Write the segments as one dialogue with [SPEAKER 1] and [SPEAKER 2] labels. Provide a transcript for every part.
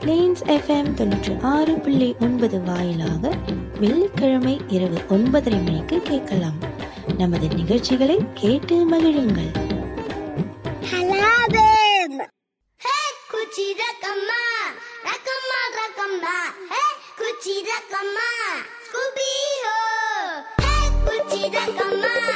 [SPEAKER 1] Planes FM தொண்ணூற்றி ஆறு புள்ளி ஒன்பது வாயிலாக வெள்ளிக்கிழமை இரவு ஒன்பதரை மணிக்கு கேட்கலாம். நமது நிகழ்ச்சிகளை கேட்டு மகிழுங்கள்.
[SPEAKER 2] குச்சி ரக்கம்மா. ஹே குச்சி ரக்கம்மா. ஸ்கூபி ஹோ ஹே குச்சி ரக்கம்மா.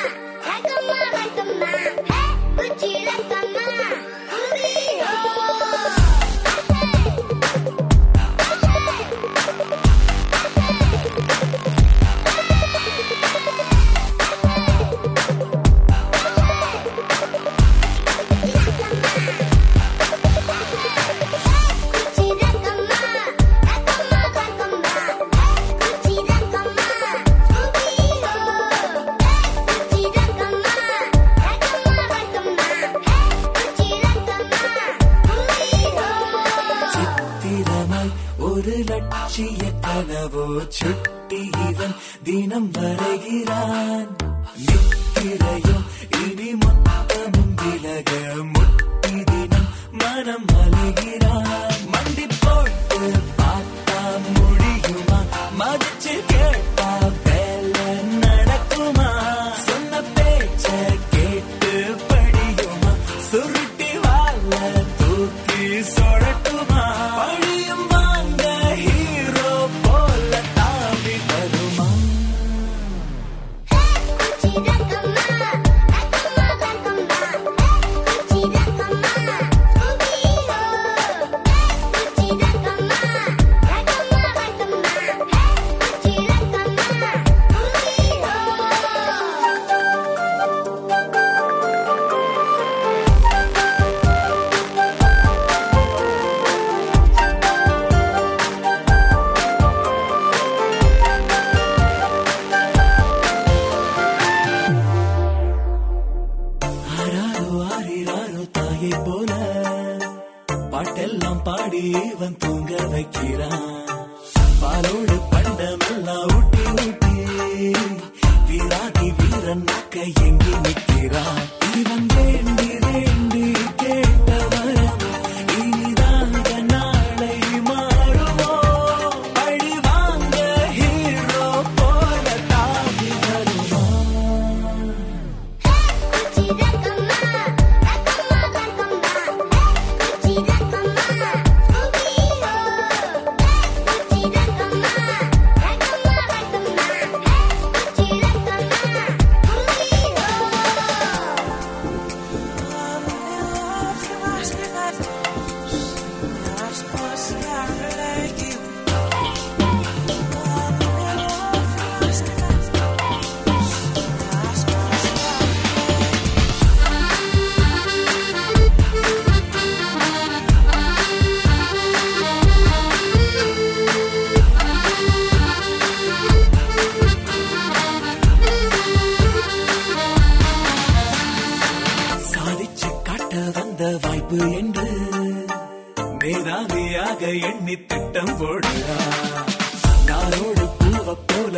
[SPEAKER 2] ముట్టిదినం మనం అలిగిన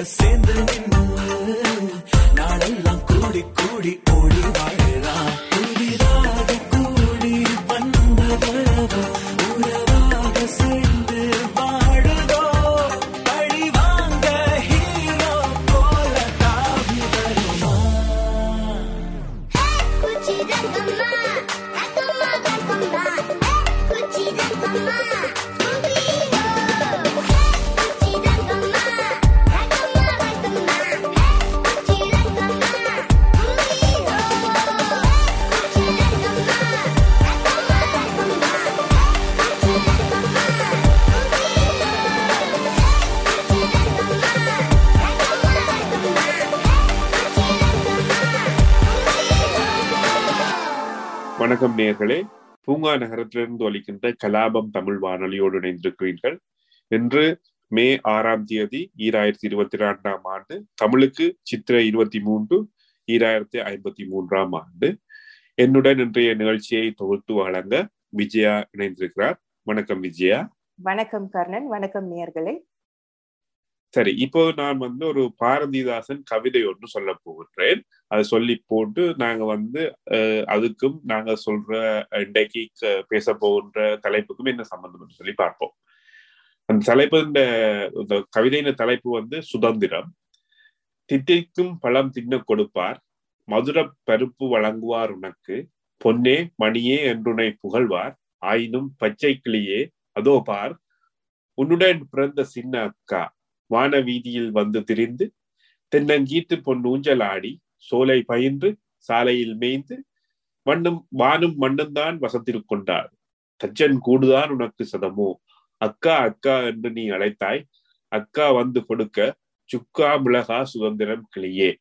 [SPEAKER 2] acende-me
[SPEAKER 3] வணக்கம் நேர்களே. பூங்கா நகரத்திலிருந்து ஒலிக்கின்ற கலாபம் தமிழ் வானொலியோடு இணைந்திருக்கிறீர்கள். என்று மே ஆறாம் தேதி ஈராயிரத்தி இருபத்தி இரண்டாம் ஆண்டு தமிழுக்கு சித்திரை இருபத்தி மூன்று ஈராயிரத்தி ஐம்பத்தி மூன்றாம் ஆண்டு. என்னுடன் இன்றைய நிகழ்ச்சியை தொகுத்து வழங்க விஜயா இணைந்திருக்கிறார். வணக்கம் விஜயா.
[SPEAKER 4] வணக்கம் கர்ணன் வணக்கம் நேர்களே.
[SPEAKER 3] சரி இப்போ நான் வந்து ஒரு பாரதிதாசன் கவிதை ஒன்று சொல்ல போகின்றேன் அதை சொல்லி போட்டு நாங்க வந்து அதுக்கும் நாங்க சொல்ற இன்றைக்கு க- பேச போகின்ற தலைப்புக்கும் என்ன சம்பந்தம் சொல்லி பார்ப்போம். அந்த தலைப்பு இந்த இந்த கவிதையின் தலைப்பு வந்து சுதந்திரம். தித்திக்கும் பழம் தின்ன கொடுப்பார். மதுர பருப்பு வழங்குவார் உனக்கு. பொன்னே மணியே என்றுனை புகழ்வார். ஆயினும் பச்சை கிளியே அதோ பார். உன்னுடன் பிறந்த சின்ன அக்கா. வான வீதியில் வந்து திரிந்து தென்னங்கீத்து பொன் ஆடி சோலை பயின்று சாலையில் மேய்ந்து மண்ணும் வானும் மண்ணும் தான் வசத்தில் கொண்டார். தச்சன் கூடுதான் உனக்கு சதமோ? அக்கா அக்கா என்று நீ அழைத்தாய். அக்கா வந்து கொடுக்க சுக்கா மிளகா சுதந்திரம் கிளியே.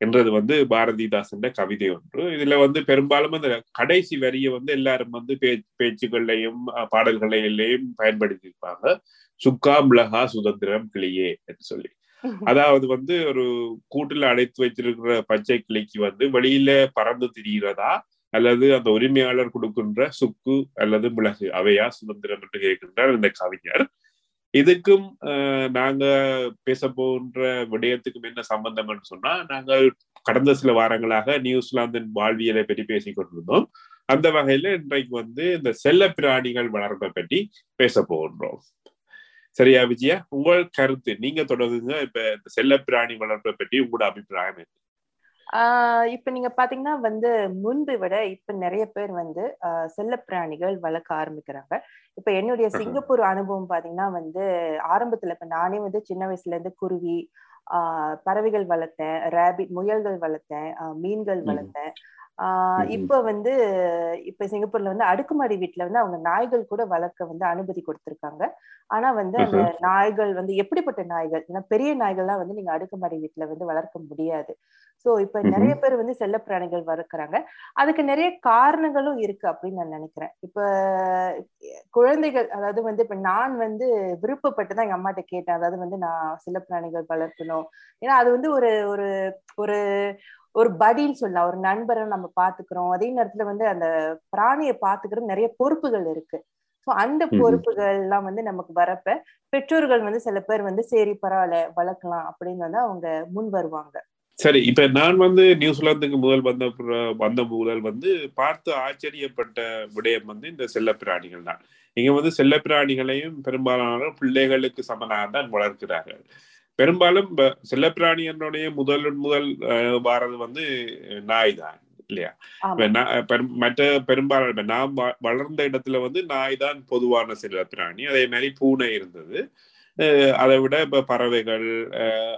[SPEAKER 3] என்றது வந்து பாரதிதாசன் கவிதை ஒன்று. இதுல வந்து பெரும்பாலும் அந்த கடைசி வரியை வந்து எல்லாரும் வந்து பே பேச்சுகள்லையும் பாடல்களையும் பயன்படுத்தி பயன்படுத்தியிருப்பாங்க. சுக்கா மிளகா சுதந்திரம் கிளியே என்று சொல்லி. அதாவது வந்து ஒரு கூட்டுல அடைத்து வச்சிருக்கிற பச்சை கிளிக்கு வந்து வெளியில பறந்து திரிகிறதா அல்லது அந்த உரிமையாளர் கொடுக்கின்ற சுக்கு அல்லது மிளகு அவையா சுதந்திரம் என்று கேட்கின்றார் இந்த கவிஞர். இதுக்கும் நாங்க பேச போன்ற விடயத்துக்கும் என்ன சம்பந்தம்னு சொன்னா நாங்கள் கடந்த சில வாரங்களாக நியூசிலாந்தின் வாழ்வியலை பற்றி பேசிக் கொண்டிருந்தோம். அந்த வகையில இன்றைக்கு வந்து இந்த செல்ல பிராணிகள் வளர்ப்பை பற்றி பேச போகின்றோம். சரியா விஜயா? உங்கள் கருத்து நீங்க தொடங்குங்க. இப்ப இந்த செல்ல பிராணி வளர்ப்பை பற்றி உங்களோட அபிப்பிராயம் என்ன?
[SPEAKER 4] ஆஹ் இப்ப நீங்க பாத்தீங்கன்னா வந்து முன்பு விட இப்ப நிறைய பேர் வந்து ஆஹ் செல்லப் பிராணிகள் வளர்க்க ஆரம்பிக்கிறாங்க இப்ப என்னுடைய. சிங்கப்பூர் அனுபவம் பாத்தீங்கன்னா வந்து ஆரம்பத்துல இப்ப நானே வந்து சின்ன வயசுல இருந்து குருவி ஆஹ் பறவைகள் வளர்த்தேன் ரேபிட் முயல்கள் வளர்த்தேன் மீன்கள். வளர்த்தேன். இப்ப வந்து இப்ப சிங்கப்பூர்ல வந்து அடுக்குமாடி வீட்டுல வந்து அவங்க நாய்கள் கூட வளர்க்க வந்து அனுமதி கொடுத்திருக்காங்க. ஆனா வந்து அந்த நாய்கள் வந்து எப்படிப்பட்ட நாய்கள்? ஏன்னா பெரிய நாய்கள்லாம் வந்து நீங்க அடுக்குமாடி வீட்டுல வந்து வளர்க்க முடியாது. சோ இப்ப. நிறைய பேர் வந்து செல்லப் பிராணிகள் வளர்க்குறாங்க. அதுக்கு நிறைய காரணங்களும் இருக்கு அப்படின்னு நான் நினைக்கிறேன். இப்ப குழந்தைகள் அதாவது வந்து இப்ப நான் வந்து விருப்பப்பட்டு தான் எங்க அம்மாட்ட கேட்டேன். அதாவது வந்து நான் செல்லப் பிராணிகள் வளர்க்கணும். ஏன்னா அது வந்து ஒரு ஒரு ஒரு ஒரு படின்னு சொல்லலாம். ஒரு நண்பரை நம்ம பாத்துக்கிறோம் அதே நேரத்துல வந்து அந்த பிராணியை பாத்துக்கிறது நிறைய பொறுப்புகள் இருக்கு. சோ அந்த. பொறுப்புகள் எல்லாம் வந்து நமக்கு வரப்ப பெற்றோர்கள் வந்து சில பேர் வந்து சரி பரவாயில்ல வளர்க்கலாம் அப்படின்னு வந்து அவங்க முன் வருவாங்க.
[SPEAKER 3] சரி இப்ப நான் வந்து நியூசிலாந்துக்கு முதல் வந்த வந்த முதல் வந்து பார்த்து ஆச்சரியப்பட்ட விடயம் வந்து இந்த செல்ல பிராணிகள் தான் இங்க வந்து செல்ல பிராணிகளையும் பெரும்பாலான பிள்ளைகளுக்கு சமனாக தான் வளர்க்கிறார்கள். பெரும்பாலும் இப்ப செல்லப்பிராணியனுடைய முதல் முதல் வாரது வந்து நாய் தான் இல்லையா? மற்ற பெரும்பாலான இப்ப நான் வளர்ந்த இடத்துல வந்து நாய் தான் பொதுவான செல்லப்பிராணி. அதே மாதிரி பூனை இருந்தது. அதை விட இப்ப பறவைகள்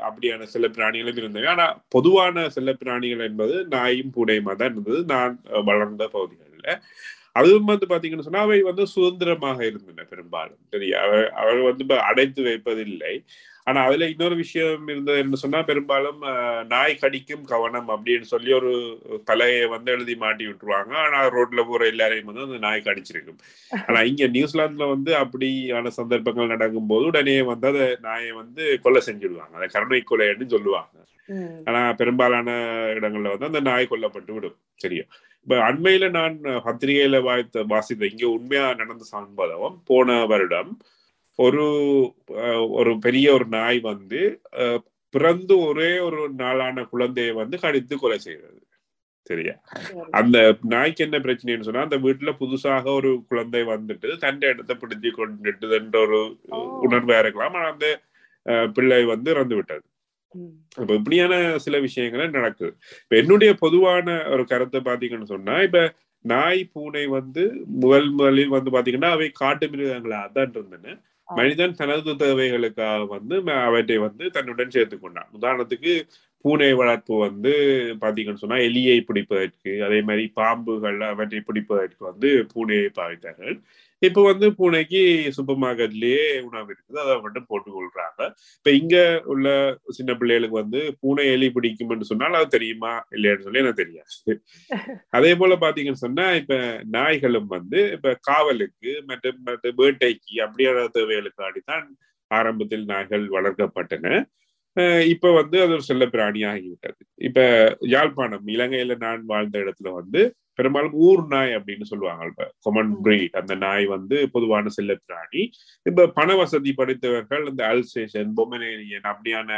[SPEAKER 3] அப்படியான சில பிராணிகளும் இருந்தது. ஆனா பொதுவான செல்ல பிராணிகள் என்பது நாயும் பூனையுமா தான் இருந்தது. நான் வளர்ந்த பகுதிகளில். அதுவும் வந்து பாத்தீங்கன்னு சொன்னா அவை வந்து சுதந்திரமாக இருந்தன பெரும்பாலும் சரியா? அவ அவள் வந்து இப்ப அடைத்து வைப்பதில்லை. ஆனா அதுல இன்னொரு விஷயம் இருந்தது என்ன சொன்னா பெரும்பாலும் நாய் கடிக்கும் கவனம் அப்படின்னு சொல்லி ஒரு தலையை வந்து எழுதி மாட்டி விட்டுருவாங்க. ஆனா ரோட்ல போற எல்லாரையும் வந்து அந்த நாய் கடிச்சிருக்கும். ஆனா இங்க நியூசிலாந்துல வந்து அப்படியான சந்தர்ப்பங்கள் நடக்கும்போது உடனே வந்து அதை நாயை வந்து கொலை செஞ்சிடுவாங்க. அதை கருணை கொலைன்னு சொல்லுவாங்க. ஆனா பெரும்பாலான இடங்கள்ல வந்து அந்த நாய் கொல்லப்பட்டு விடும். சரியா? இப்ப அண்மையில நான் பத்திரிகையில வாய்த்த வாசித்த இங்க உண்மையா நடந்த சம்பவம் போன வருடம் ஒரு ஒரு பெரிய ஒரு நாய் வந்து அஹ், பிறந்து ஒரே ஒரு நாளான குழந்தையை வந்து கடித்து கொலை செய்தது. சரியா?
[SPEAKER 4] சரி.
[SPEAKER 3] அந்த நாய்க்கு என்ன பிரச்சனைன்னு சொன்னா அந்த வீட்டுல புதுசாக ஒரு குழந்தை வந்துட்டு தண்டை இடத்தை பிடிச்சு கொண்டுட்டுன்ற ஒரு. உணர்வா இருக்கலாம். ஆனா அந்த பிள்ளை வந்து இறந்து விட்டது. இப்ப இப்படியான சில விஷயங்கள் நடக்குது. இப்ப என்னுடைய பொதுவான ஒரு கருத்தை பாத்தீங்கன்னு சொன்னா இப்ப நாய் பூனை வந்து முதல் முதலில் வந்து பாத்தீங்கன்னா அவை காட்டு மிருகங்களா? தான் இருந்தன. மனிதன் தனது தேவைகளுக்காக வந்து அவற்றை வந்து தன்னுடன் சேர்த்து கொண்டான். உதாரணத்துக்கு பூனை வளர்ப்பு வந்து பாத்தீங்கன்னு சொன்னா எலியை பிடிப்பதற்கு அதே மாதிரி பாம்புகள் அவற்றை பிடிப்பதற்கு வந்து பூனையை பாவித்தார்கள். இப்ப வந்து பூனைக்கு சூப்பர் மார்க்கெட்லயே உணவு இருக்குது. அதை மட்டும் போட்டு கொள்றாங்க இப்ப இங்க உள்ள சின்ன பிள்ளைகளுக்கு வந்து பூனை எலி பிடிக்கும்னு சொன்னால் அது தெரியுமா இல்லையான்னு சொல்லி எனக்கு தெரியாது. அதே போல பாத்தீங்கன்னு சொன்னா இப்ப நாய்களும் வந்து இப்ப காவலுக்கு மற்ற மற்ற வேட்டைக்கு அப்படியான தேவைகளுக்காடித்தான் ஆரம்பத்தில் நாய்கள் வளர்க்கப்பட்டன. இப்ப வந்து அது ஒரு செல்ல பிராணி ஆகிவிட்டது. இப்ப யாழ்ப்பாணம் இலங்கையில நான் வாழ்ந்த இடத்துல வந்து பெரும்பாலும் ஊர் நாய் அப்படின்னு சொல்லுவாங்க. இப்ப கொமன் பிரீட் அந்த நாய் வந்து பொதுவான செல்ல பிராணி இப்ப பண வசதி படைத்தவர்கள் இந்த அல்சேஷன் பொமனேரியன் அப்படியான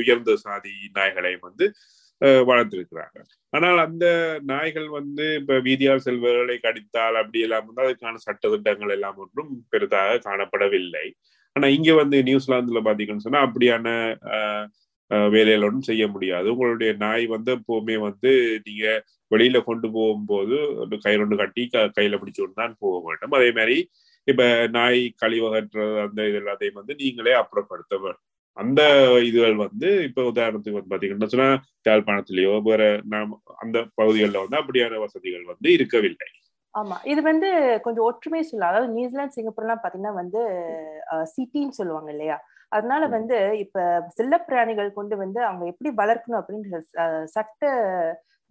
[SPEAKER 3] உயர்ந்த சாதி நாய்களை வந்து வளர்த்திருக்கிறாங்க. ஆனால் அந்த நாய்கள் வந்து இப்ப வீதியால் செல்வர்களை கடித்தால் அப்படி எல்லாம் வந்து அதுக்கான சட்ட திட்டங்கள் எல்லாம் ஒன்றும் பெரிதாக காணப்படவில்லை. ஆனா இங்க வந்து நியூசிலாந்துல பாத்தீங்கன்னு சொன்னா அப்படியான வேலைகள் ஒன்றும் செய்ய முடியாது. உங்களுடைய நாய் வந்து எப்பவுமே வந்து நீங்க வெளியில கொண்டு போகும்போது ஒரு கயிறு கட்டி க- கையில பிடிச்சு தான் போக வேண்டும். அதே மாதிரி இப்ப நாய் கழிவகற்றது அந்த இது எல்லாத்தையும் வந்து நீங்களே அப்புறப்படுத்த வேண்டும் அந்த இதுகள் வந்து இப்ப உதாரணத்துக்கு வந்து பாத்தீங்கன்னா சொன்னா யாழ்ப்பாணத்திலேயோ வேற நாம் அந்த பகுதிகளில் வந்து அப்படியான வசதிகள் வந்து இருக்கவில்லை.
[SPEAKER 4] ஆமா. இது வந்து கொஞ்சம் ஒற்றுமை சொல்லலாம் அதாவது நியூசிலாந்து சிங்கப்பூர்லாம் பாத்தீங்கன்னா வந்து சிட்டின்னு சொல்லுவாங்க இல்லையா? அதனால வந்து இப்ப செல்லப்பிராணிகள் கொண்டு வந்து அவங்க எப்படி வளர்க்கணும் அப்படின்ற அஹ், சட்ட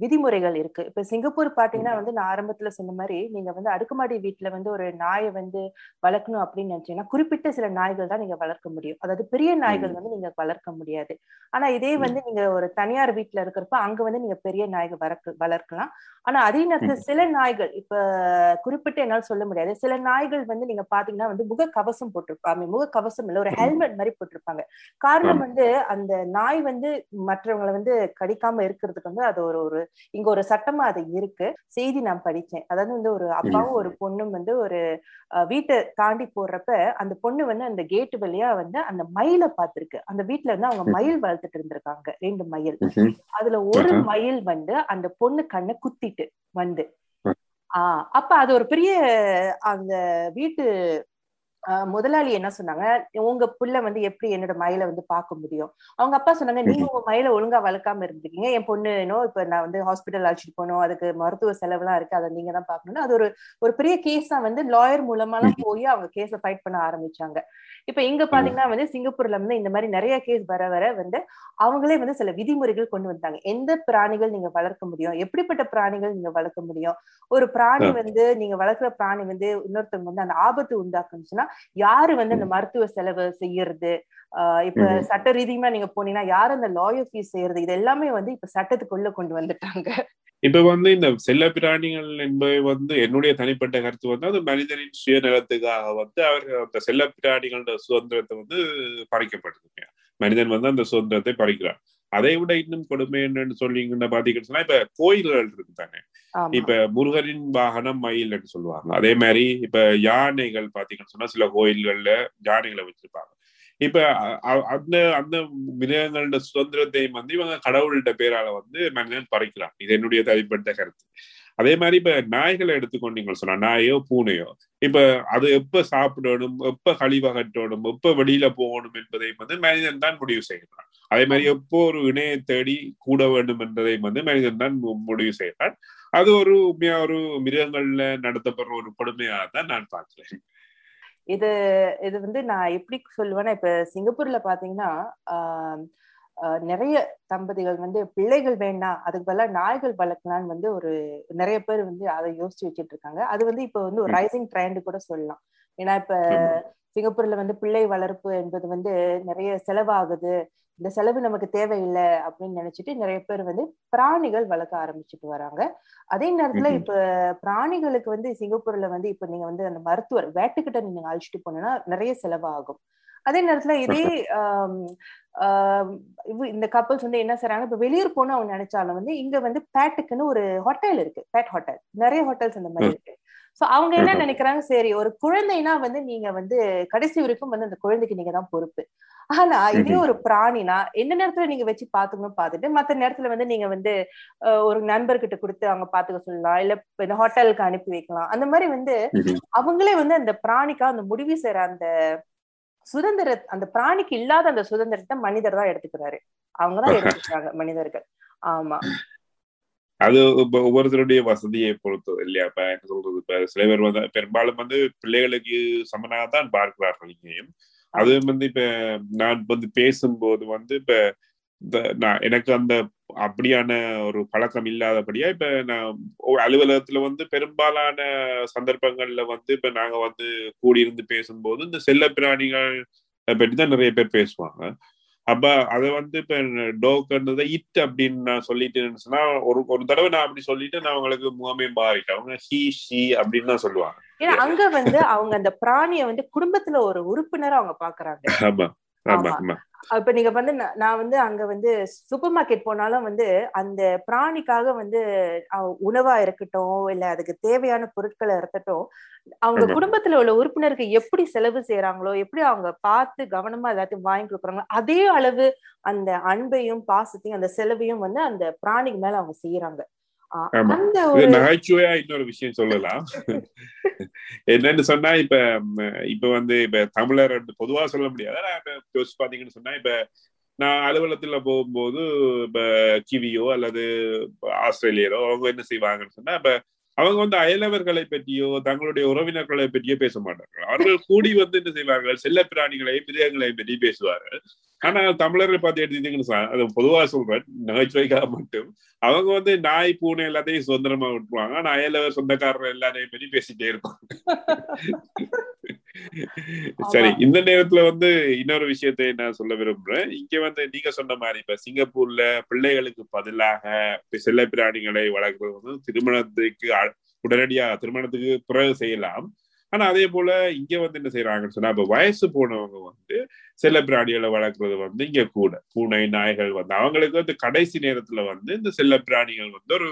[SPEAKER 4] விதிமுறைகள் இருக்கு. இப்ப சிங்கப்பூர் பாத்தீங்கன்னா வந்து நான் ஆரம்பத்துல சொன்ன மாதிரி நீங்க வந்து அடுக்குமாடி வீட்டுல வந்து ஒரு நாயை வந்து வளர்க்கணும் அப்படின்னு நினைச்சீங்கன்னா குறிப்பிட்ட சில நாய்கள் தான் நீங்க வளர்க்க முடியும். அதாவது பெரிய நாய்கள் வந்து நீங்க வளர்க்க முடியாது. ஆனா இதே வந்து நீங்க ஒரு தனியார் வீட்டுல இருக்கிறப்ப அங்க வந்து நீங்க பெரிய நாய்கள் வளர்க்க வளர்க்கலாம். ஆனா அதே நேரத்துல சில நாய்கள் இப்ப குறிப்பிட்டு என்னால சொல்ல முடியாது. சில நாய்கள் வந்து நீங்க பாத்தீங்கன்னா வந்து முக கவசம் போட்டிருப்பாங்க. முக கவசம் இல்ல ஒரு ஹெல்மெட் மாதிரி போட்டிருப்பாங்க. காரணம் வந்து அந்த நாய் வந்து மற்றவங்களை வந்து கடிக்காம இருக்கிறதுக்கு வந்து அது ஒரு ஒரு இங்க ஒரு சட்டமா அது இருக்கு. செய்தி நான் படிச்சேன். அதாவது வந்து ஒரு அப்பாவும் ஒரு பொண்ணும் வந்து ஒரு வீட்டை தாண்டி போடுறப்ப அந்த பொண்ணு வந்து அந்த கேட் வழியா வந்து அந்த மயிலை பார்த்திருக்கு. அந்த வீட்டுல வந்து அவங்க மயில் வளர்த்துட்டு இருந்திருக்காங்க. ரெண்டு மயில். அதுல ஒரு. மயில் வந்து அந்த பொண்ணு கண்ணை குத்திட்டு வந்து. ஆஹ் அப்ப அது ஒரு பெரிய அந்த வீட்டு முதலாளி என்ன சொன்னாங்க? உங்க புள்ள வந்து எப்படி என்னோட மயிலை வந்து பார்க்க முடியும்? அவங்க அப்பா சொன்னாங்க நீங்க உங்க மயிலை ஒழுங்கா வளர்க்காம இருந்திருக்கீங்க. என் பொண்ணு இன்னோ இப்ப நான் வந்து ஹாஸ்பிட்டல் அழைச்சிட்டு போகணும். அதுக்கு மருத்துவ செலவுலாம் இருக்கு. அதை நீங்க தான் பார்க்கணும் அது ஒரு ஒரு பெரிய கேஸா வந்து லாயர் மூலமாலாம் போய் அவங்க கேஸை ஃபைட் பண்ண ஆரம்பிச்சாங்க. இப்ப இங்க பாத்தீங்கன்னா வந்து சிங்கப்பூர்ல வந்து இந்த மாதிரி நிறைய கேஸ் வர வர வந்து அவங்களே வந்து சில விதிமுறைகள் கொண்டு வந்தாங்க. எந்த பிராணிகள் நீங்க வளர்க்க முடியும்? எப்படிப்பட்ட பிராணிகள் நீங்க வளர்க்க முடியும்? ஒரு பிராணி வந்து நீங்க வளர்க்குற பிராணி வந்து இன்னொருத்தவங்க வந்து அந்த ஆபத்து உண்டாக்குனுச்சுன்னா யாரு வந்து அந்த மருத்துவ செலவு செய்யறது? ஆஹ் இப்ப. சட்ட ரீதியமா நீங்க போனீங்கன்னா யாரு அந்த லாயர் ஃபீஸ் செய்யறது? இது எல்லாமே வந்து இப்ப சட்டத்துக்குள்ள கொண்டு வந்துட்டாங்க.
[SPEAKER 3] இப்ப வந்து இந்த செல்ல பிராணிகள் என்பவை வந்து என்னுடைய தனிப்பட்ட கருத்து வந்து அது மனிதனின் சுயநலத்துக்காக வந்து அவர்கள் அந்த செல்ல பிராணிகளோட சுதந்திரத்தை வந்து பறிக்கப்படுதுங்க மனிதன் வந்து அந்த சுதந்திரத்தை பறிக்கிறான். அதை விட இன்னும் கொடுமை என்னன்னு சொல்லிங்கன்னா பாத்தீங்கன்னு சொன்னா இப்ப கோயில்கள் இருக்கு தானே. இப்ப முருகனின் வாகனம் மயில்னு சொல்லுவாங்க. அதே மாதிரி இப்ப யானைகள் பாத்தீங்கன்னு சொன்னா சில கோயில்கள்ல யானைகளை வச்சிருப்பாங்க. இப்ப அந்த அந்த மிருகங்களோட சுதந்திரத்தை வந்து இவங்க கடவுள்கிட்ட பேரால வந்து மனிதன் பறிக்கிறான். இது என்னுடைய தனிப்பட்ட கருத்து. அதே மாதிரி இப்ப நாய்களை எடுத்துக்கொண்டீங்க சொன்னா நாயோ பூனையோ இப்ப அது எப்ப சாப்பிடணும் எப்ப கழிவகட்டணும் எப்ப வெளியில போகணும் என்பதை வந்து மனிதன் தான் முடிவு செய்கிறான். அதே மாதிரி எப்போ ஒரு இணையை தேடி கூட வேண்டும் என்பதை வந்து மனிதன் தான் முடிவு செய்கிறான். அது ஒரு உண்மையா ஒரு மிருகங்கள்ல நடத்தப்படுற ஒரு கொடுமையாக தான் நான் பார்க்கிறேன்.
[SPEAKER 4] இது இது வந்து நான் எப்படி சொல்லுவேன்னா இப்ப சிங்கப்பூர்ல பாத்தீங்கன்னா ஆஹ் நிறைய தம்பதிகள் வந்து பிள்ளைகள் வேண்டாம் அதுக்கு பதிலா நாய்கள் வளர்க்கலாம்னு வந்து ஒரு நிறைய பேர் வந்து அதை யோசிச்சு வச்சுட்டு இருக்காங்க அது வந்து இப்ப வந்து ஒரு. ரைசிங் ட்ரெண்ட் கூட சொல்லலாம் ஏன்னா இப்ப. சிங்கப்பூர்ல வந்து பிள்ளை வளர்ப்பு என்பது வந்து நிறைய செலவாகுது இந்த செலவு நமக்கு தேவையில்லை அப்படின்னு நினைச்சிட்டு நிறைய பேர் வந்து பிராணிகள் வளர்க்க ஆரம்பிச்சுட்டு வராங்க அதே நேரத்துல. இப்ப பிராணிகளுக்கு வந்து சிங்கப்பூர்ல வந்து இப்ப நீங்க வந்து அந்த மருத்துவர் வேட்டுக்கிட்ட நீங்க அழைச்சிட்டு போனீங்கன்னா நிறைய செலவாகும் அதே நேரத்துல இதே இந்த கப்பல்ஸ் வந்து என்ன செய்றாங்க? இப்ப வெளியூர் போகணும் அவங்க நினைச்சாலும் வந்து இங்க வந்து பேட்டுக்குன்னு ஒரு ஹோட்டல் இருக்கு. பேட் ஹோட்டல் நிறைய ஹோட்டல்ஸ் அந்த மாதிரி இருக்கு. சோ அவங்க என்ன. நினைக்கிறாங்க? சரி ஒரு குழந்தைனா வந்து நீங்க வந்து கடைசி வரைக்கும் வந்து அந்த குழந்தைக்கு நீங்க தான் பொறுப்பு. ஆனா இதே. ஒரு பிராணினா எந்த நேரத்துல நீங்க வச்சு பாத்துக்கணும் பார்த்துட்டு மத்த நேரத்துல வந்து நீங்க வந்து ஒரு நண்பர்கிட்ட கொடுத்து அவங்க பாத்துக்க சொல்லலாம். இல்ல இந்த ஹோட்டலுக்கு அனுப்பி வைக்கலாம். அந்த மாதிரி வந்து. அவங்களே வந்து அந்த பிராணிக்கா அந்த முடிவு செய்யற அந்த சுதந்திர அந்த பிராணிக்கு இல்லாத அந்த சுதந்திரத்தை மனிதர் தான் எடுத்துக்கிறாரு. அவங்கதான் எடுத்துக்கிறாங்க மனிதர்கள். ஆமா.
[SPEAKER 3] அது ஒவ்வொருத்தருடைய வசதியை பொறுத்தது இல்லையா? இப்ப என்ன சொல்றது? இப்ப சில பேர் வந்து பெரும்பாலும் வந்து பிள்ளைகளுக்கு சமனாக தான் பார்க்கிறார்கள் இங்கேயும். அது வந்து இப்ப நான் வந்து பேசும்போது வந்து இப்ப இந்த நான் எனக்கு அந்த அப்படியான ஒரு பழக்கம் இல்லாதபடியா இப்ப நான் ஒரு அலுவலகத்துல வந்து பெரும்பாலான சந்தர்ப்பங்கள்ல வந்து இப்ப நாங்க வந்து கூடியிருந்து பேசும்போது இந்த செல்ல பிராணிகள் பற்றி தான் நிறைய பேர் பேசுவாங்க. அப்ப அதை வந்து இப்ப டோக்ன்றதை இட் அப்படின்னு நான் சொல்லிட்டேன்னு சொன்னா ஒரு ஒரு தடவை நான் அப்படி சொல்லிட்டு நான் அவங்களுக்கு முகமே மாறிட்டேன். அவங்க ஹி ஷி அப்படின்னு தான் சொல்லுவாங்க.
[SPEAKER 4] ஏன்னா அங்க வந்து அவங்க அந்த பிராணிய வந்து குடும்பத்துல ஒரு உறுப்பினரா அவங்க பாக்குறாங்க.
[SPEAKER 3] ஆமா.
[SPEAKER 4] இப்ப நீங்க வந்து நான் வந்து அங்க வந்து சூப்பர் மார்க்கெட் போனாலும் வந்து அந்த பிராணிக்காக வந்து உணவா இருக்கட்டும் இல்ல அதுக்கு தேவையான பொருட்களை இருக்கட்டும் அவங்க. குடும்பத்துல உள்ள உறுப்பினருக்கு எப்படி செலவு செய்யறாங்களோ எப்படி அவங்க பார்த்து கவனமா எல்லாத்தையும் வாங்கி கொடுக்குறாங்களோ அதே அளவு அந்த அன்பையும் பாசத்தையும் அந்த செலவையும் வந்து அந்த பிராணிக்கு மேல அவங்க செய்யறாங்க
[SPEAKER 3] நகைச்சுவையா இன்னொரு விஷயம் சொல்லலாம். என்னன்னு சொன்னா இப்ப இப்ப வந்து இப்ப தமிழர் பொதுவா சொல்ல முடியாது. யோசிச்சு பாத்தீங்கன்னு சொன்னா இப்ப நான் அலுவலகத்துல போகும்போது இப்ப கிவியோ அல்லது ஆஸ்திரேலியரோ அவங்க என்ன செய்வாங்கன்னு சொன்னா இப்ப அவங்க வந்து அயலவர்களை பற்றியோ தங்களுடைய உறவினர்களை பற்றியோ பேச மாட்டார்கள். அவர்கள் கூடி வந்து என்ன செய்வார்கள்? செல்ல பிராணிகளையும் மிருகங்களையும் பற்றி பேசுவார்கள். ஆனா தமிழர்கள் பார்த்து எடுத்துட்டீங்கன்னு அது பொதுவா சொல்றேன் நகைச்சுவைக்காக மட்டும். அவங்க வந்து நாய் பூனை எல்லாத்தையும் சுதந்திரமா விட்டுருவாங்க. ஆனா அயலவர் சொந்தக்காரர் எல்லாரையும் பற்றி பேசிட்டே இருப்பாங்க. சரி இந்த நேரத்துல வந்து இன்னொரு விஷயத்தை நான் சொல்ல விரும்புறேன். இங்க வந்து நீங்க சொன்ன மாதிரி இப்ப சிங்கப்பூர்ல பிள்ளைகளுக்கு பதிலாக செல்ல பிராணிகளை வளர்க்கறது வந்து திருமணத்துக்கு உடனடியா திருமணத்துக்கு பிறகு செய்யலாம். ஆனா அதே போல இங்க வந்து என்ன செய்யறாங்கன்னு சொன்னா இப்ப வயசு போனவங்க வந்து செல்ல பிராணிகளை வளர்க்கறது வந்து இங்க கூட. பூனை நாய்கள் வந்து அவங்களுக்கு வந்து கடைசி நேரத்துல வந்து இந்த செல்ல பிராணிகள் வந்து ஒரு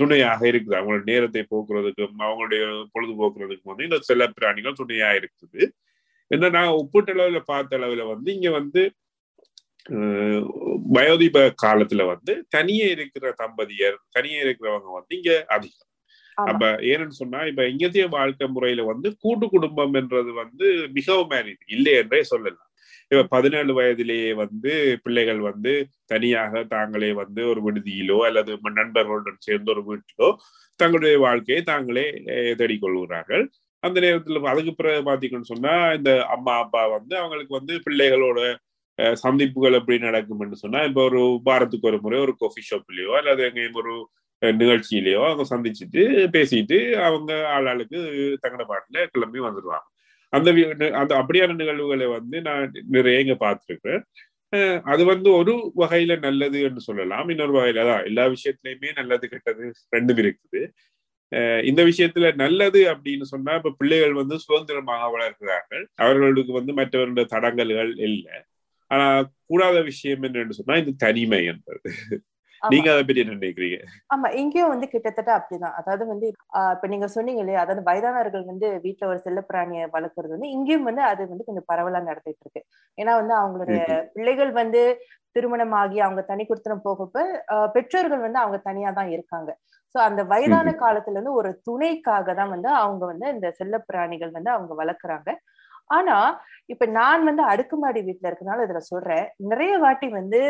[SPEAKER 3] துணையாக இருக்குது. அவங்களோட நேரத்தை போக்குறதுக்கும் அவங்களுடைய பொழுதுபோக்குறதுக்கும் வந்து இந்த செல்ல பிராணிகள் துணையா இருக்குது. என்ன நான் ஒப்பீட்டளவுல பார்த்த அளவுல வந்து இங்க வந்து வயோதிப காலத்துல வந்து தனியே இருக்கிற தம்பதியர் தனியே இருக்கிறவங்க வந்து இங்க அதிகம். அப்ப ஏன்னு சொன்னா இப்ப இங்கத்திய வாழ்க்கை முறையில வந்து கூட்டு குடும்பம் என்றது வந்து மிகவும் இல்லை என்றே சொல்லலாம். இப்ப பதினேழு வயதிலேயே வந்து பிள்ளைகள் வந்து தனியாக தாங்களே வந்து ஒரு விடுதியிலோ அல்லது நண்பர்களுடன் சேர்ந்த ஒரு வீட்டிலோ தங்களுடைய வாழ்க்கையை தாங்களே தேடிக் தேடிக்கொள்கிறார்கள். அந்த நேரத்துல அதுக்கு பிறகு பாத்தீங்கன்னு சொன்னா இந்த அம்மா அப்பா வந்து அவங்களுக்கு வந்து பிள்ளைகளோட சந்திப்புகள் எப்படி நடக்கும்னு சொன்னா இப்ப ஒரு வாரத்துக்கு ஒரு முறை ஒரு காஃபி ஷாப்லயோ அல்லது எங்கேயும் ஒரு நிகழ்ச்சியிலேயோ அவங்க சந்திச்சுட்டு பேசிட்டு அவங்க ஆளாளுக்கு தங்கட பாட்டுல கிளம்பி வந்துடுவாங்க அந்த அந்த அப்படியான நிகழ்வுகளை வந்து நான் நிறைய இங்க பார்த்திருக்கிறேன். அது வந்து ஒரு வகையில நல்லது என்று சொல்லலாம். இன்னொரு வகையில தான் எல்லா விஷயத்திலயுமே நல்லது கெட்டது ரெண்டும் இருக்குது. அஹ் இந்த விஷயத்துல நல்லது அப்படின்னு சொன்னா இப்ப பிள்ளைகள் வந்து சுதந்திரமாக வளர்க்கிறார்கள் அவர்களுக்கு வந்து மற்றவருடைய தடங்கல்கள் இல்லை. ஆனா கூடாத விஷயம் என்னன்னு சொன்னா இந்த தனிமை என்பது. நீங்க அதை பத்தி என்ன நினைக்கிறீங்க?
[SPEAKER 4] ஆமா இங்கேயும் வந்து கிட்டத்தட்ட அப்படிதான். அதாவது வந்து இப்ப நீங்க சொன்னீங்க இல்லையா அதாவது வயதானவர்கள் வந்து வீட்டுல ஒரு செல்லப்பிராணியை வளர்க்கறது வந்து இங்கேயும் வந்து அது வந்து கொஞ்சம் பரவலா நடந்துட்டு இருக்கு ஏன்னா வந்து அவங்களுடைய பிள்ளைகள் வந்து திருமணமாகி அவங்க தனி குடுத்தனம் போகப்ப பெற்றோர்கள் வந்து அவங்க தனியா தான் இருக்காங்க. சோ அந்த வயதான காலத்துல இருந்து ஒரு துணைக்காக தான் வந்து அவங்க வந்து இந்த செல்லப்பிராணிகள் வந்து அவங்க வளர்க்குறாங்க. ஆனா இப்ப நான் வந்து அடுக்குமாடி வீட்டுல இருக்கனால இதுல சொல்றேன். நிறைய வாட்டி வந்து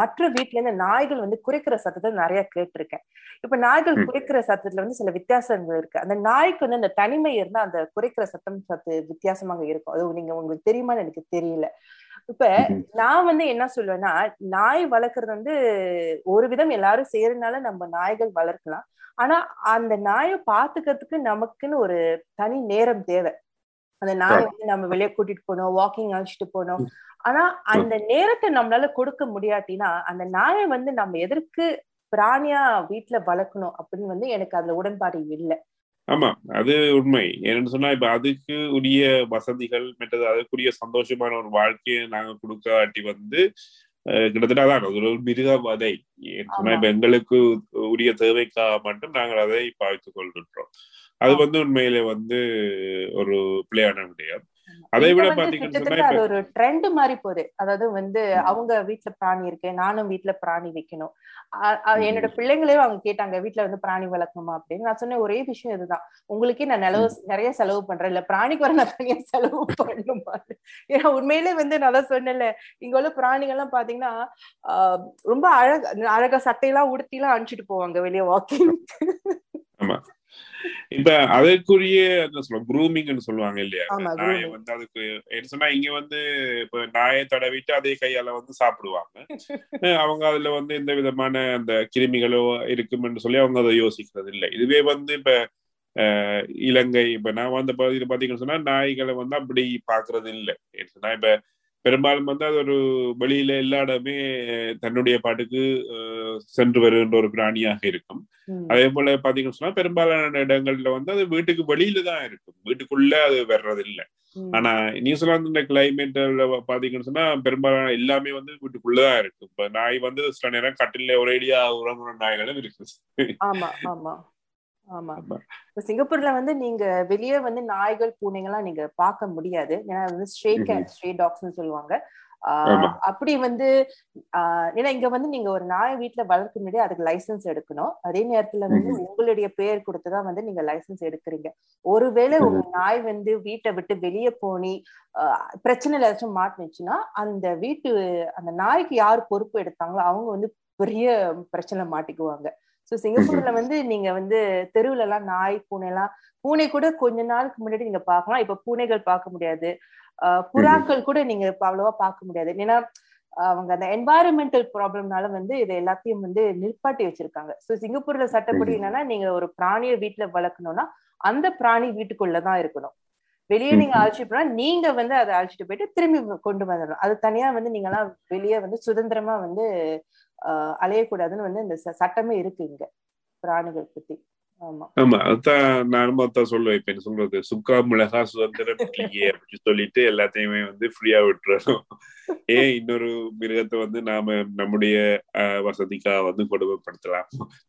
[SPEAKER 4] மற்ற வீட்ல இருந்து நாய்கள் வந்து குறைக்கிற சத்தத்தை நிறைய கேட்டிருக்கேன். இப்ப நாய்கள். குறைக்கிற சத்தத்துல வந்து சில வித்தியாசங்கள் இருக்கு. அந்த நாய்க்கு வந்து அந்த தனிமை இருந்தா அந்த குறைக்கிற சத்தம் சத்து வித்தியாசமாக இருக்கும். அது நீங்க உங்களுக்கு தெரியுமான்னு எனக்கு தெரியல. இப்ப. நான் வந்து என்ன சொல்லுவேன்னா நாய் வளர்க்கறது வந்து ஒரு விதம் எல்லாரும் செய்யறதுனால நம்ம நாய்கள் வளர்க்கலாம். ஆனா அந்த நாயை பாத்துக்கிறதுக்கு நமக்குன்னு ஒரு தனி நேரம் தேவை. அந்த நாயை வந்து நம்ம வெளியே கூட்டிட்டு போகணும் வாக்கிங் அழைச்சிட்டு போகணும் ஆனா அந்த நேரத்தை நம்மளால கொடுக்க முடியாட்டினா அந்த நாயை வந்து நம்ம எதற்கு பிராணியா வீட்டுல வளர்க்கணும் அப்படின்னு வந்து எனக்கு அதுல உடன்பாடு இல்லை.
[SPEAKER 3] ஆமா அது உண்மை. ஏன்னு சொன்னா இப்ப அதுக்கு உரிய வசதிகள் மற்றது அதுக்குரிய சந்தோஷமான ஒரு வாழ்க்கையை நாங்க கொடுக்காட்டி வந்து கிட்டத்தட்ட அதான் அது ஒரு மிருக வதை ஏன்னு எங்களுக்கு உரிய தேவைக்காக மட்டும் நாங்கள் அதை பாவித்துக் கொள்கின்றோம் அது. வந்து உண்மையிலே வந்து ஒரு பிள்ளையான விடயம் அதை விட பாத்தீங்கன்னு
[SPEAKER 4] ஒரு ட்ரெண்ட் மாதிரி போகுது. அதாவது வந்து அவங்க வீட்ல பிராணி இருக்கு நானும் வீட்ல பிராணி வைக்கணும். என்னோட பிள்ளைங்களே அவங்க கேட்டாங்க வீட்ல வந்து பிராணி வளர்க்கணுமா? அப்படின்னு. நான் சொன்ன ஒரே விஷயம் இதுதான். உங்களுக்கே நான் நிலவு நிறைய செலவு பண்றேன். இல்ல பிராணிக்கு வர நான் தனியா செலவு பண்ணணுமா ஏன்னா உண்மையிலே வந்து நான் தான் சொன்னேன்ல இங்க உள்ள பிராணிகள்லாம் பாத்தீங்கன்னா ஆஹ் ரொம்ப அழகா அழகா சட்டையெல்லாம் உடுத்தி எல்லாம் அனுப்பிச்சிட்டு போவாங்க வெளியே வாக்கிங்
[SPEAKER 3] இப்ப அதற்குரிய என்ன சொல்லுவாங்க க்ரூமிங்னு சொல்லுவாங்க இல்லையா? நாயை. வந்து அதுக்கு என்ன சொன்னா இங்க வந்து இப்ப நாயை தடவிட்டு அதே கையால வந்து சாப்பிடுவாங்க. அவங்க அதுல வந்து எந்த விதமான அந்த கிருமிகளோ இருக்கும்னு சொல்லி அவங்க அதை யோசிக்கிறது இல்லை. இதுவே வந்து இப்ப இலங்கை இப்ப நான் வந்த பகுதியில் பாத்தீங்கன்னு சொன்னா நாய்களை வந்து அப்படி பாக்குறது இல்லை. சொன்னா இப்ப பெரும்பாலும் வந்து அது ஒரு வெளியில எல்லா இடமே தன்னுடைய பாட்டுக்கு சென்று வருகின்ற ஒரு பிராணியாக இருக்கும். அதே போல பாத்தீங்கன்னு சொன்னா பெரும்பாலான இடங்கள்ல வந்து அது வீட்டுக்கு வெளியில தான் இருக்கும். வீட்டுக்குள்ள அது வர்றது இல்ல
[SPEAKER 4] ம்.
[SPEAKER 3] ஆனா நியூசிலாந்து கிளைமேட்ல பாத்தீங்கன்னு சொன்னா பெரும்பாலான எல்லாமே வந்து வீட்டுக்குள்ளதான் இருக்கு இப்ப நாய் வந்து சில நேரம் கட்டில ஒரேடியா உறங்குற நாய்களும் இருக்குது.
[SPEAKER 4] ஆமா. இப்ப சிங்கப்பூர்ல வந்து நீங்க வெளியே வந்து நாய்கள் பூனைகள்லாம் நீங்க பார்க்க முடியாது. ஏன்னா வந்து ஸ்ட்ரே கேட் ஸ்ட்ரே டாக்ஸ்னு சொல்லுவாங்க. அப்படி வந்து ஏன்னா இங்க வந்து நீங்க ஒரு நாயை வீட்டுல வளர்க்க முன்னாடி அதுக்கு லைசென்ஸ் எடுக்கணும். அதே நேரத்துல வந்து உங்களுடைய பேர் கொடுத்துதான் வந்து நீங்க லைசென்ஸ் எடுக்கிறீங்க. ஒருவேளை உங்க நாய் வந்து வீட்டை விட்டு வெளியே போனி ஆஹ் பிரச்சனையில ஏதாச்சும் மாட்டுனுச்சுன்னா அந்த வீட்டு அந்த நாய்க்கு யார் பொறுப்பு எடுத்தாங்களோ அவங்க வந்து பெரிய பிரச்சனை மாட்டிக்குவாங்க. சோ சிங்கப்பூர்ல வந்து நீங்க வந்து தெருவுல எல்லாம் நாய் பூனை எல்லாம் பூனை கூட கொஞ்ச நாளுக்கு முன்னாடி நீங்க பார்க்கலாம். இப்ப பூனைகள் பார்க்க முடியாது. புறாக்கள் கூட நீங்க அவ்வளவா பார்க்க முடியாது. ஏன்னா அவங்க அந்த என்வாயரமெண்டல் ப்ராப்ளம்னால வந்து இது எல்லாத்தையும் வந்து நிற்பாட்டி வச்சிருக்காங்க. சோ சிங்கப்பூர்ல சட்டப்படி என்னன்னா நீங்க ஒரு பிராணியை வீட்டுல வளர்க்கணும்னா அந்த பிராணி வீட்டுக்குள்ளதான் இருக்கணும். வெளியே நீங்க. அழைச்சிட்டு போனா நீங்க வந்து அதை அழைச்சிட்டு போயிட்டு திரும்பி கொண்டு வந்துடணும். அது தனியா வந்து நீங்க எல்லாம் வெளியே வந்து சுதந்திரமா வந்து அலையக்கூடாதுன்னு வந்து இந்த சட்டமே இருக்கு இங்க பிராணிகள் பத்தி. ஆமா.
[SPEAKER 3] ஆமா அதான் நானும் அதான் சொல்லுவேன். இப்ப என்ன சொல்றது? சுக்கா மிளகா சுதந்திரம் இல்லையே அப்படின்னு சொல்லிட்டு எல்லாத்தையுமே வந்து ஃப்ரீயா விட்டுறணும். ஏன் இன்னொரு மிருகத்தை வந்து நாம நம்முடைய வசதிக்காக வந்து கொடுமைப்படுத்தலாம்?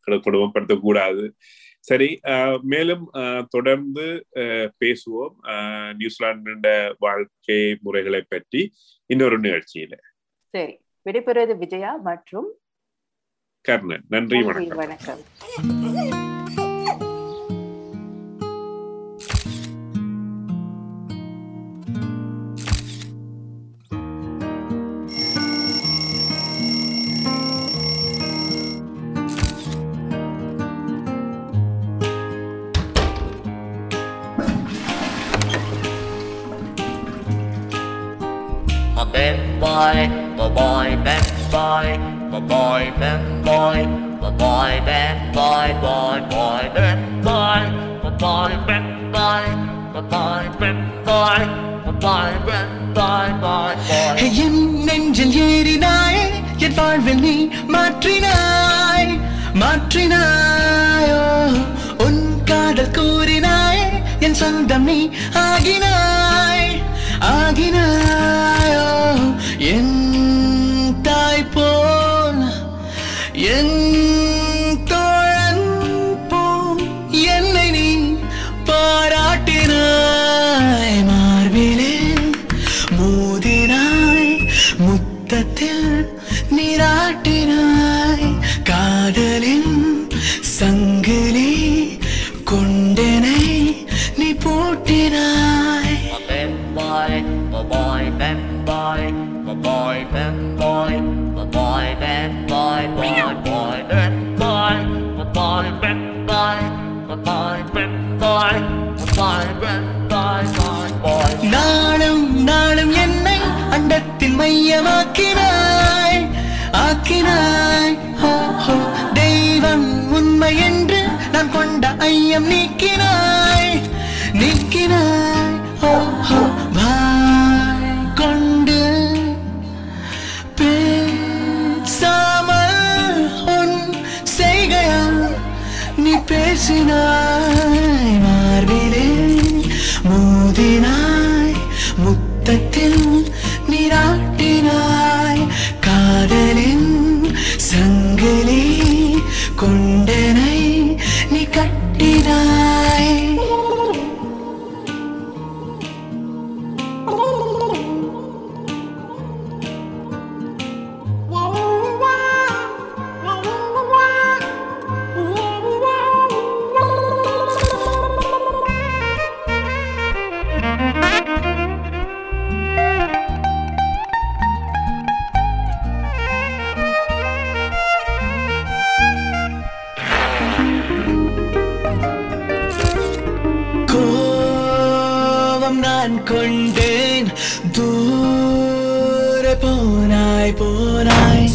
[SPEAKER 3] கொடு- கொடுமைப்படுத்த கூடாது. சரி மேலும் தொடர்ந்து பேசுவோம். நியூசிலாந்து வாழ்க்கை முறைகளை பற்றி இன்னொரு நிகழ்ச்சியில.
[SPEAKER 4] சரி விடைபெறுவது விஜயா மற்றும்
[SPEAKER 3] கர்ணன் நன்றி
[SPEAKER 4] நன்றி
[SPEAKER 3] வணக்கம்
[SPEAKER 4] வணக்கம்
[SPEAKER 5] A bad boy, a boy, bad boy, a boy, band boy, a boy, band boy, boy, boy, band boy, a boy, band boy, a boy, band boy, a boy, band boy, boy, boy.
[SPEAKER 6] என் நெஞ்சில் ஏறினாய் என் வாழ்வில் நீ மாற்றினாய் மாற்றினாயோ உன் காதல் கூறினாய் என் சொந்தம் நீ ஆகினாய் ஆகினாயோ என் என் நான் கொண்டேன் தூர போனாய் போனாய்